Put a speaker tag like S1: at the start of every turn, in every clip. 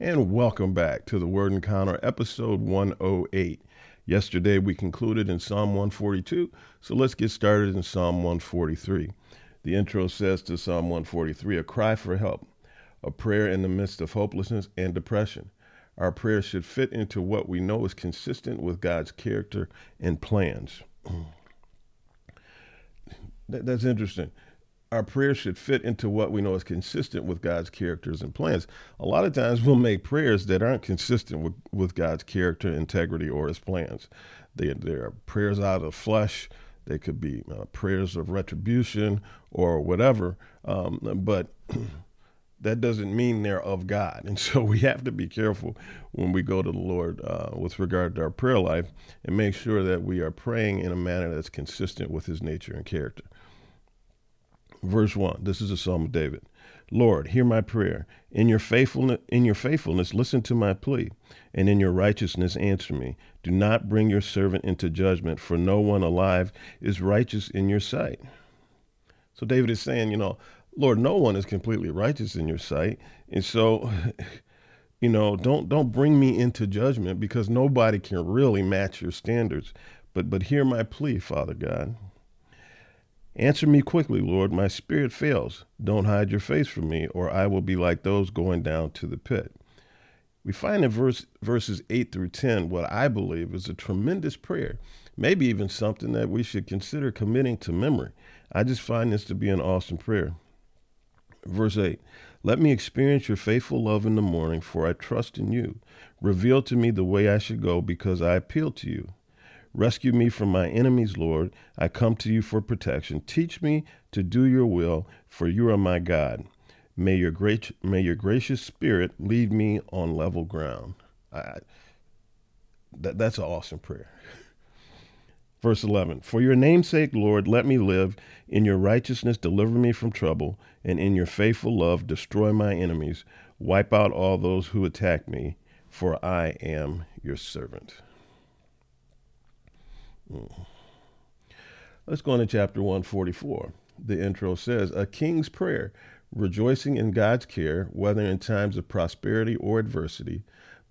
S1: and welcome back to the Word Encounter, episode 108. Yesterday we concluded in Psalm 142, so let's get started in Psalm 143. The intro says to Psalm 143 a cry for help, a prayer in the midst of hopelessness and depression. Our prayer should fit into what we know is consistent with God's character and plans. that's interesting our prayers should fit into what we know is consistent with God's characters and plans. A lot of times we'll make prayers that aren't consistent with, with God's character, integrity, or his plans. They, they are prayers out of flesh. They could be uh, prayers of retribution or whatever. Um, but that doesn't mean they're of God. And so we have to be careful when we go to the Lord uh, with regard to our prayer life and make sure that we are praying in a manner that's consistent with his nature and character verse 1. This is a psalm of David. Lord, hear my prayer. In your faithfulness, in your faithfulness, listen to my plea, and in your righteousness, answer me. Do not bring your servant into judgment, for no one alive is righteous in your sight. So David is saying, you know, Lord, no one is completely righteous in your sight, and so, you know, don't don't bring me into judgment because nobody can really match your standards. But but hear my plea, Father God. Answer me quickly, Lord. My spirit fails. Don't hide your face from me, or I will be like those going down to the pit. We find in verse, verses 8 through 10 what I believe is a tremendous prayer, maybe even something that we should consider committing to memory. I just find this to be an awesome prayer. Verse 8 Let me experience your faithful love in the morning, for I trust in you. Reveal to me the way I should go, because I appeal to you. Rescue me from my enemies, Lord. I come to you for protection. Teach me to do your will, for you are my God. May your great may your gracious spirit lead me on level ground. I, that, that's an awesome prayer. Verse 11 For your name's sake, Lord, let me live. In your righteousness, deliver me from trouble, and in your faithful love, destroy my enemies. Wipe out all those who attack me, for I am your servant. Let's go on to chapter 144. The intro says, A king's prayer, rejoicing in God's care, whether in times of prosperity or adversity.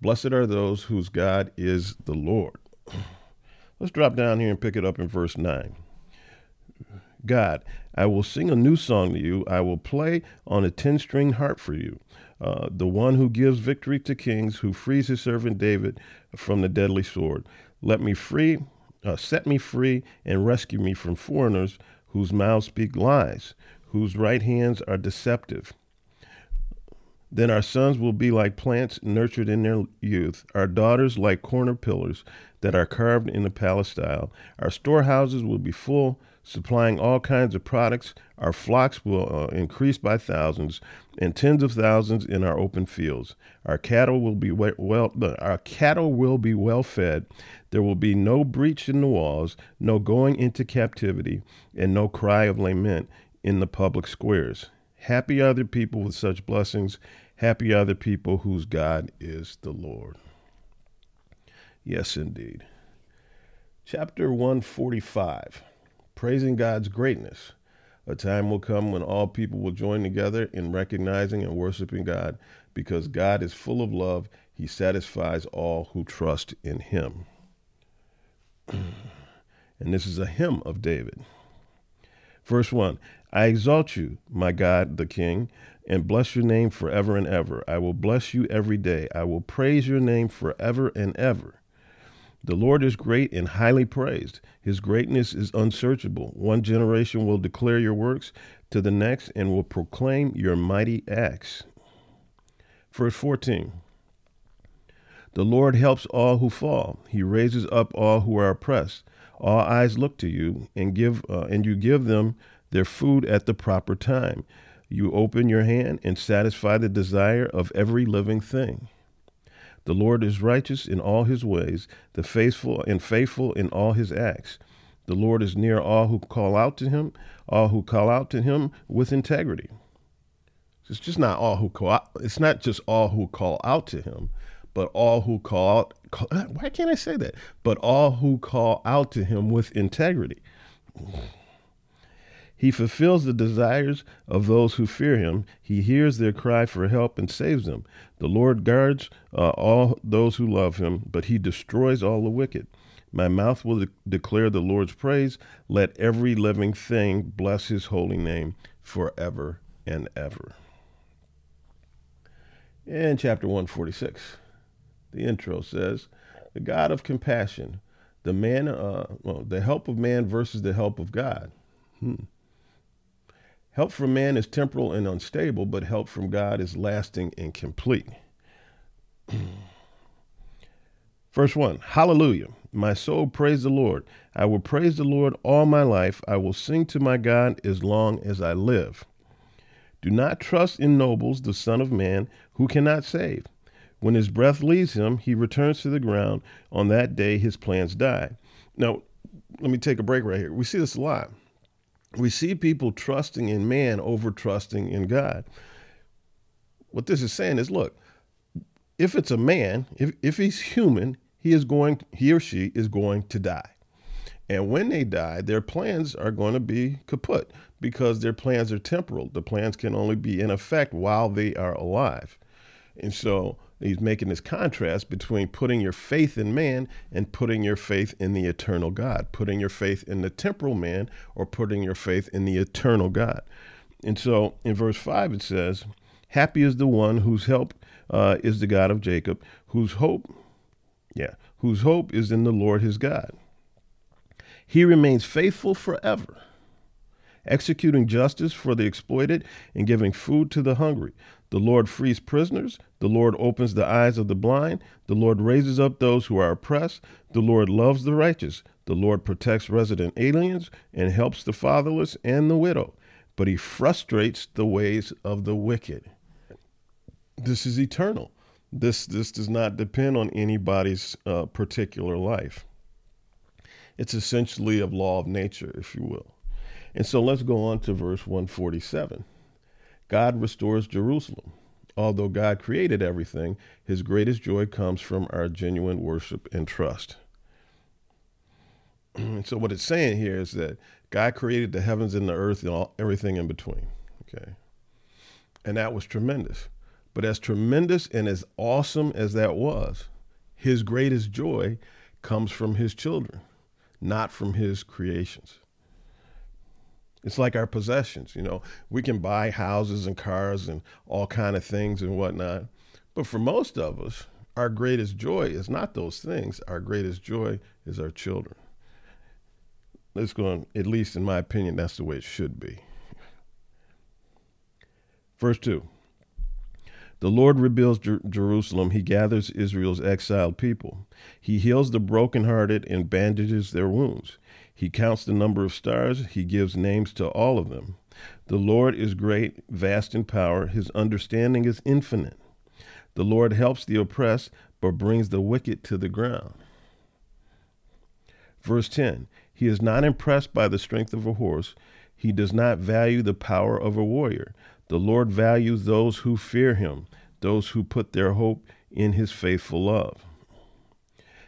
S1: Blessed are those whose God is the Lord. Let's drop down here and pick it up in verse 9. God, I will sing a new song to you. I will play on a 10 string harp for you. Uh, the one who gives victory to kings, who frees his servant David from the deadly sword. Let me free uh, set me free and rescue me from foreigners whose mouths speak lies, whose right hands are deceptive. Then our sons will be like plants nurtured in their youth, our daughters like corner pillars that are carved in the palace style. Our storehouses will be full, supplying all kinds of products. Our flocks will uh, increase by thousands, and tens of thousands in our open fields. Our cattle will be well. Our cattle will be well fed. There will be no breach in the walls, no going into captivity, and no cry of lament in the public squares. Happy are the people with such blessings. Happy are the people whose God is the Lord. Yes, indeed. Chapter 145 Praising God's Greatness. A time will come when all people will join together in recognizing and worshiping God because God is full of love. He satisfies all who trust in Him. and this is a hymn of David. Verse 1 I exalt you, my God, the King, and bless your name forever and ever. I will bless you every day. I will praise your name forever and ever. The Lord is great and highly praised. His greatness is unsearchable. One generation will declare your works to the next and will proclaim your mighty acts. Verse 14 The Lord helps all who fall, He raises up all who are oppressed. All eyes look to you, and give uh, and you give them their food at the proper time. You open your hand and satisfy the desire of every living thing. The Lord is righteous in all his ways, the faithful and faithful in all his acts. The Lord is near all who call out to him, all who call out to him with integrity. It's just not all who call out, it's not just all who call out to him, but all who call out call, why can't I say that? But all who call out to him with integrity. He fulfills the desires of those who fear him. He hears their cry for help and saves them. The Lord guards uh, all those who love him, but he destroys all the wicked. My mouth will de- declare the Lord's praise. Let every living thing bless his holy name forever and ever. In chapter 146, the intro says, The God of compassion, the man, uh, well, the help of man versus the help of God. Hmm. Help from man is temporal and unstable, but help from God is lasting and complete. Verse 1 Hallelujah. My soul praise the Lord. I will praise the Lord all my life. I will sing to my God as long as I live. Do not trust in nobles, the Son of Man, who cannot save. When his breath leaves him, he returns to the ground. On that day, his plans die. Now, let me take a break right here. We see this a lot we see people trusting in man over trusting in God. What this is saying is look, if it's a man, if, if he's human, he is going he or she is going to die. And when they die, their plans are going to be kaput because their plans are temporal. The plans can only be in effect while they are alive. And so he's making this contrast between putting your faith in man and putting your faith in the eternal God, putting your faith in the temporal man or putting your faith in the eternal God. And so in verse 5, it says, Happy is the one whose help uh, is the God of Jacob, whose hope, yeah, whose hope is in the Lord his God. He remains faithful forever executing justice for the exploited and giving food to the hungry. The Lord frees prisoners. The Lord opens the eyes of the blind. The Lord raises up those who are oppressed. The Lord loves the righteous. The Lord protects resident aliens and helps the fatherless and the widow, but he frustrates the ways of the wicked. This is eternal. This, this does not depend on anybody's uh, particular life. It's essentially a law of nature, if you will. And so let's go on to verse 147. God restores Jerusalem. Although God created everything, his greatest joy comes from our genuine worship and trust. and so what it's saying here is that God created the heavens and the earth and all, everything in between. Okay. And that was tremendous. But as tremendous and as awesome as that was, his greatest joy comes from his children, not from his creations. It's like our possessions, you know. We can buy houses and cars and all kind of things and whatnot, but for most of us, our greatest joy is not those things. Our greatest joy is our children. Let's go on, at least in my opinion, that's the way it should be. Verse 2 The Lord rebuilds Jer- Jerusalem, He gathers Israel's exiled people. He heals the brokenhearted and bandages their wounds. He counts the number of stars, he gives names to all of them. The Lord is great, vast in power, his understanding is infinite. The Lord helps the oppressed, but brings the wicked to the ground. Verse 10 He is not impressed by the strength of a horse, he does not value the power of a warrior. The Lord values those who fear him, those who put their hope in his faithful love.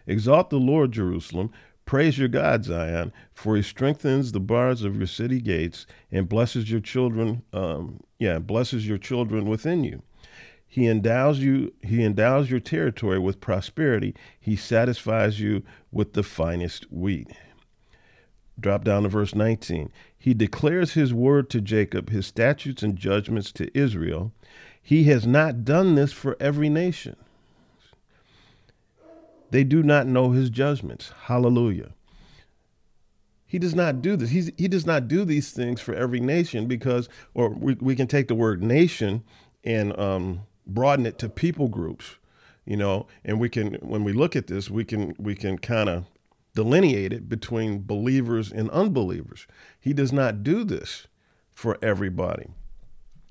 S1: Exalt the Lord, Jerusalem. Praise your God, Zion, for he strengthens the bars of your city gates and blesses your children. Um, yeah, blesses your children within you. He endows you. He endows your territory with prosperity. He satisfies you with the finest wheat. Drop down to verse 19. He declares his word to Jacob, his statutes and judgments to Israel. He has not done this for every nation. They do not know his judgments. Hallelujah. He does not do this. He's, he does not do these things for every nation because, or we, we can take the word nation and um, broaden it to people groups, you know, and we can, when we look at this, we can, we can kind of delineate it between believers and unbelievers. He does not do this for everybody.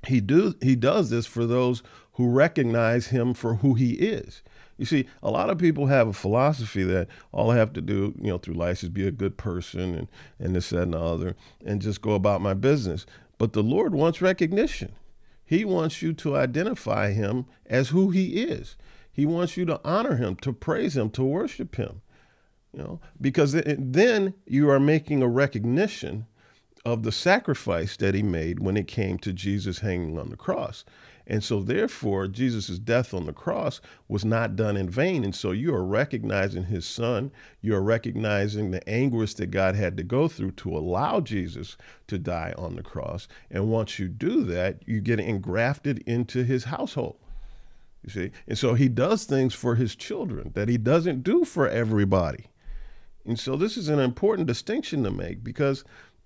S1: He do he does this for those who recognize him for who he is. You see, a lot of people have a philosophy that all I have to do, you know, through life is be a good person and, and this, that, and the other, and just go about my business. But the Lord wants recognition. He wants you to identify him as who he is. He wants you to honor him, to praise him, to worship him. You know, because then you are making a recognition of the sacrifice that he made when it came to Jesus hanging on the cross. And so, therefore, Jesus' death on the cross was not done in vain. And so, you are recognizing his son. You are recognizing the anguish that God had to go through to allow Jesus to die on the cross. And once you do that, you get engrafted into his household. You see? And so, he does things for his children that he doesn't do for everybody. And so, this is an important distinction to make because,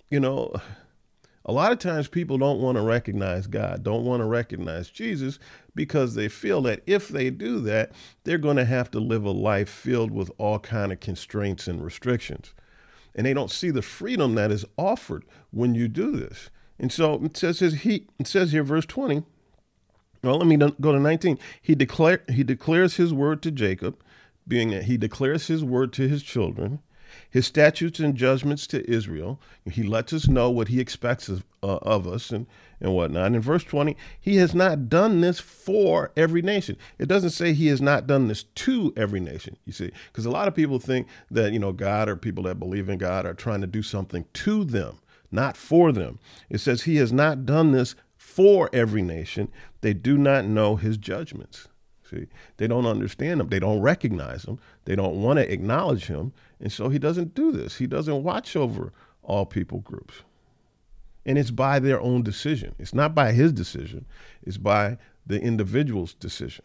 S1: you know, a lot of times people don't want to recognize God, don't want to recognize Jesus because they feel that if they do that, they're going to have to live a life filled with all kind of constraints and restrictions. And they don't see the freedom that is offered when you do this. And so it says he it says here verse 20. Well, let me go to 19. He declare he declares his word to Jacob, being that he declares his word to his children his statutes and judgments to Israel. He lets us know what he expects of, uh, of us and, and whatnot. In verse 20, he has not done this for every nation. It doesn't say he has not done this to every nation, you see, because a lot of people think that, you know, God or people that believe in God are trying to do something to them, not for them. It says he has not done this for every nation. They do not know his judgments. See, they don't understand him. They don't recognize him. They don't want to acknowledge him. And so he doesn't do this. He doesn't watch over all people groups. And it's by their own decision. It's not by his decision, it's by the individual's decision.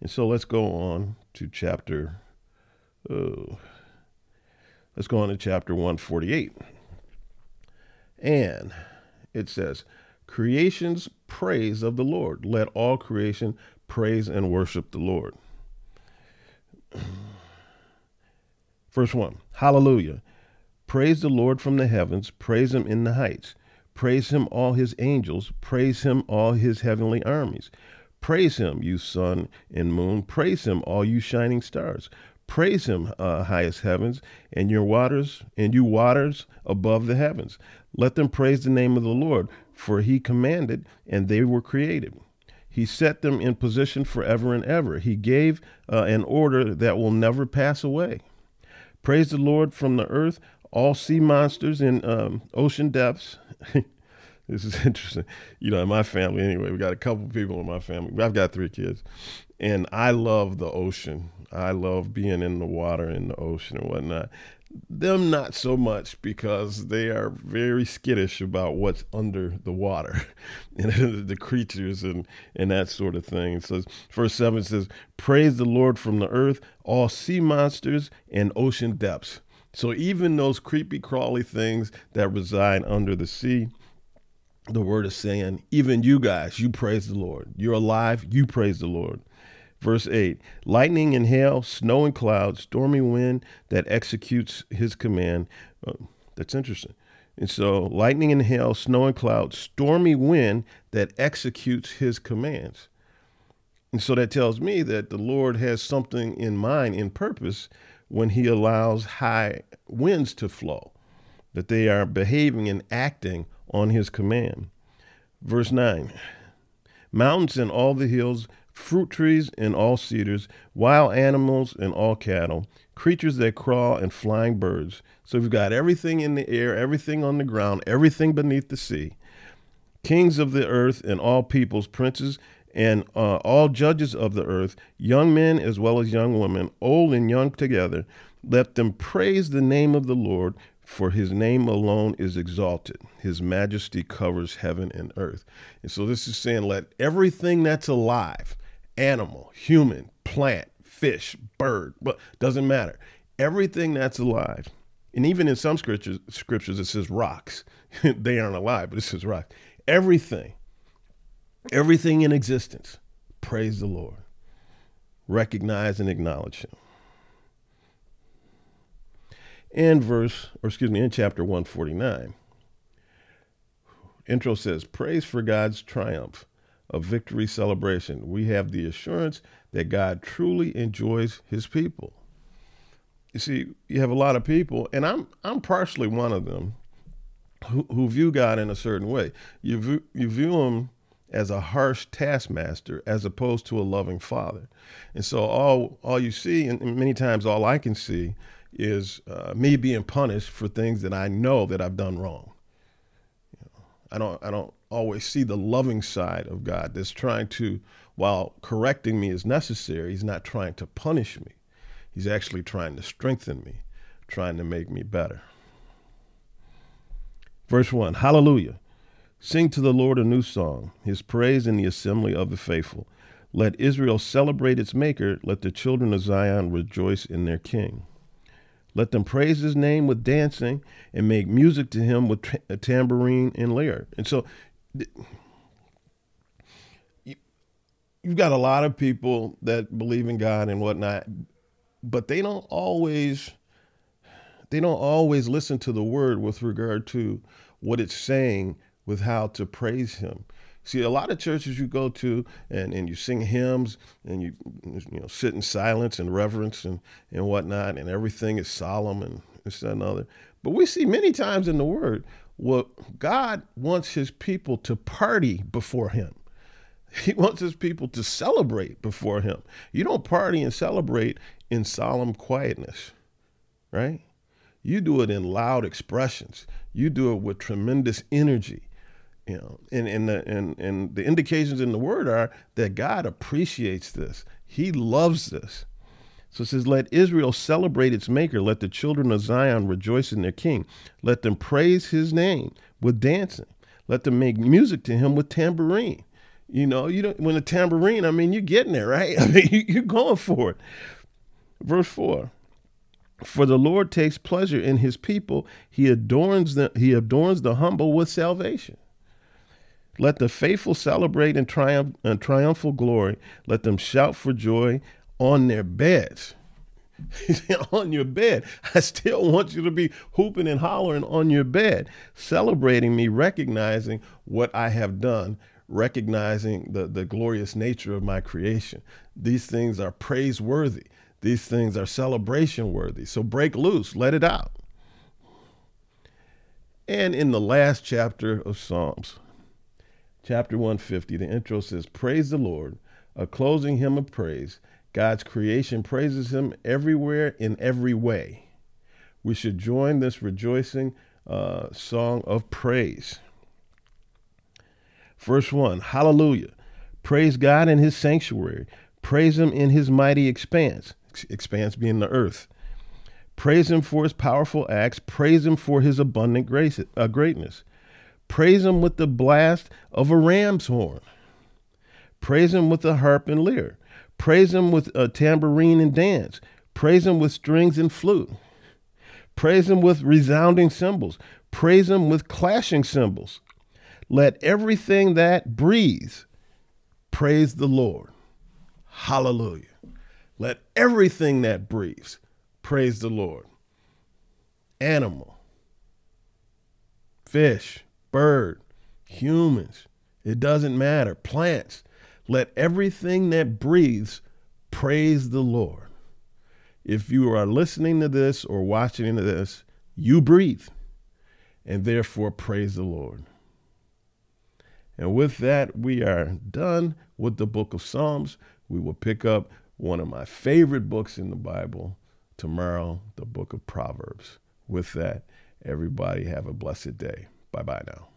S1: And so let's go on to chapter, oh, let's go on to chapter 148. And it says, Creation's praise of the Lord. Let all creation praise and worship the Lord. Verse 1 Hallelujah. Praise the Lord from the heavens, praise him in the heights. Praise him, all his angels, praise him, all his heavenly armies. Praise him, you sun and moon, praise him, all you shining stars. Praise him, uh, highest heavens, and your waters, and you waters above the heavens. Let them praise the name of the Lord, for he commanded, and they were created. He set them in position forever and ever. He gave uh, an order that will never pass away. Praise the Lord from the earth, all sea monsters in um, ocean depths. this is interesting. You know, in my family, anyway, we got a couple people in my family. I've got three kids, and I love the ocean. I love being in the water in the ocean and whatnot. Them not so much because they are very skittish about what's under the water and the creatures and, and that sort of thing. So verse 7 says, Praise the Lord from the earth, all sea monsters and ocean depths. So even those creepy crawly things that reside under the sea, the word is saying, even you guys, you praise the Lord. You're alive, you praise the Lord. Verse 8 Lightning and hail, snow and clouds, stormy wind that executes his command. Uh, that's interesting. And so, lightning and hail, snow and clouds, stormy wind that executes his commands. And so that tells me that the Lord has something in mind, in purpose, when he allows high winds to flow, that they are behaving and acting on his command. Verse 9 Mountains and all the hills fruit trees and all cedars, wild animals and all cattle, creatures that crawl and flying birds. So we've got everything in the air, everything on the ground, everything beneath the sea. Kings of the earth and all peoples, princes and uh, all judges of the earth, young men as well as young women, old and young together, let them praise the name of the Lord, for his name alone is exalted. His majesty covers heaven and earth. And so this is saying, let everything that's alive, animal, human, plant, fish, bird, but doesn't matter. Everything that's alive, and even in some scriptures, scriptures it says rocks. they aren't alive, but it says rocks. Everything, everything in existence, praise the Lord. Recognize and acknowledge Him. In verse, or excuse me, in chapter 149, intro says, Praise for God's triumph a victory celebration. We have the assurance that God truly enjoys his people. You see, you have a lot of people, and I'm I'm partially one of them, who, who view God in a certain way. You view, you view him as a harsh taskmaster as opposed to a loving father. And so all all you see, and many times all I can see, is uh, me being punished for things that I know that I've done wrong. You know, I don't I don't always see the loving side of God that's trying to, while correcting me is necessary, He's not trying to punish me. He's actually trying to strengthen me, trying to make me better. Verse 1 Hallelujah. Sing to the Lord a new song, his praise in the assembly of the faithful. Let Israel celebrate its Maker. Let the children of Zion rejoice in their King. Let them praise his name with dancing and make music to him with a tambourine and lyre. And so you, you've got a lot of people that believe in God and whatnot, but they don't always they don't always listen to the word with regard to what it's saying with how to praise him. See, a lot of churches you go to and, and you sing hymns and you you know sit in silence and reverence and, and whatnot, and everything is solemn and this and another. But we see many times in the word well, God wants his people to party before him. He wants his people to celebrate before him. You don't party and celebrate in solemn quietness, right? You do it in loud expressions. You do it with tremendous energy. You know, and, and, the, and, and the indications in the word are that God appreciates this. He loves this. So it says, Let Israel celebrate its maker. Let the children of Zion rejoice in their king. Let them praise his name with dancing. Let them make music to him with tambourine. You know, you don't when a tambourine, I mean, you're getting there, right? I mean, you're going for it. Verse 4. For the Lord takes pleasure in his people. He adorns the he adorns the humble with salvation. Let the faithful celebrate in triumph and triumphal glory. Let them shout for joy on their beds. on your bed. I still want you to be hooping and hollering on your bed, celebrating me, recognizing what I have done, recognizing the, the glorious nature of my creation. These things are praiseworthy. These things are celebration worthy. So break loose, let it out. And in the last chapter of Psalms, chapter 150, the intro says, Praise the Lord, a closing hymn of praise. God's creation praises him everywhere in every way. We should join this rejoicing uh, song of praise. Verse 1 Hallelujah. Praise God in his sanctuary. Praise him in his mighty expanse, expanse being the earth. Praise him for his powerful acts. Praise him for his abundant grace, uh, greatness. Praise him with the blast of a ram's horn. Praise him with the harp and lyre. Praise him with a tambourine and dance. Praise him with strings and flute. Praise him with resounding cymbals. Praise him with clashing cymbals. Let everything that breathes praise the Lord. Hallelujah. Let everything that breathes praise the Lord. Animal, fish, bird, humans, it doesn't matter. Plants, let everything that breathes praise the Lord. If you are listening to this or watching this, you breathe and therefore praise the Lord. And with that, we are done with the book of Psalms. We will pick up one of my favorite books in the Bible tomorrow, the book of Proverbs. With that, everybody have a blessed day. Bye bye now.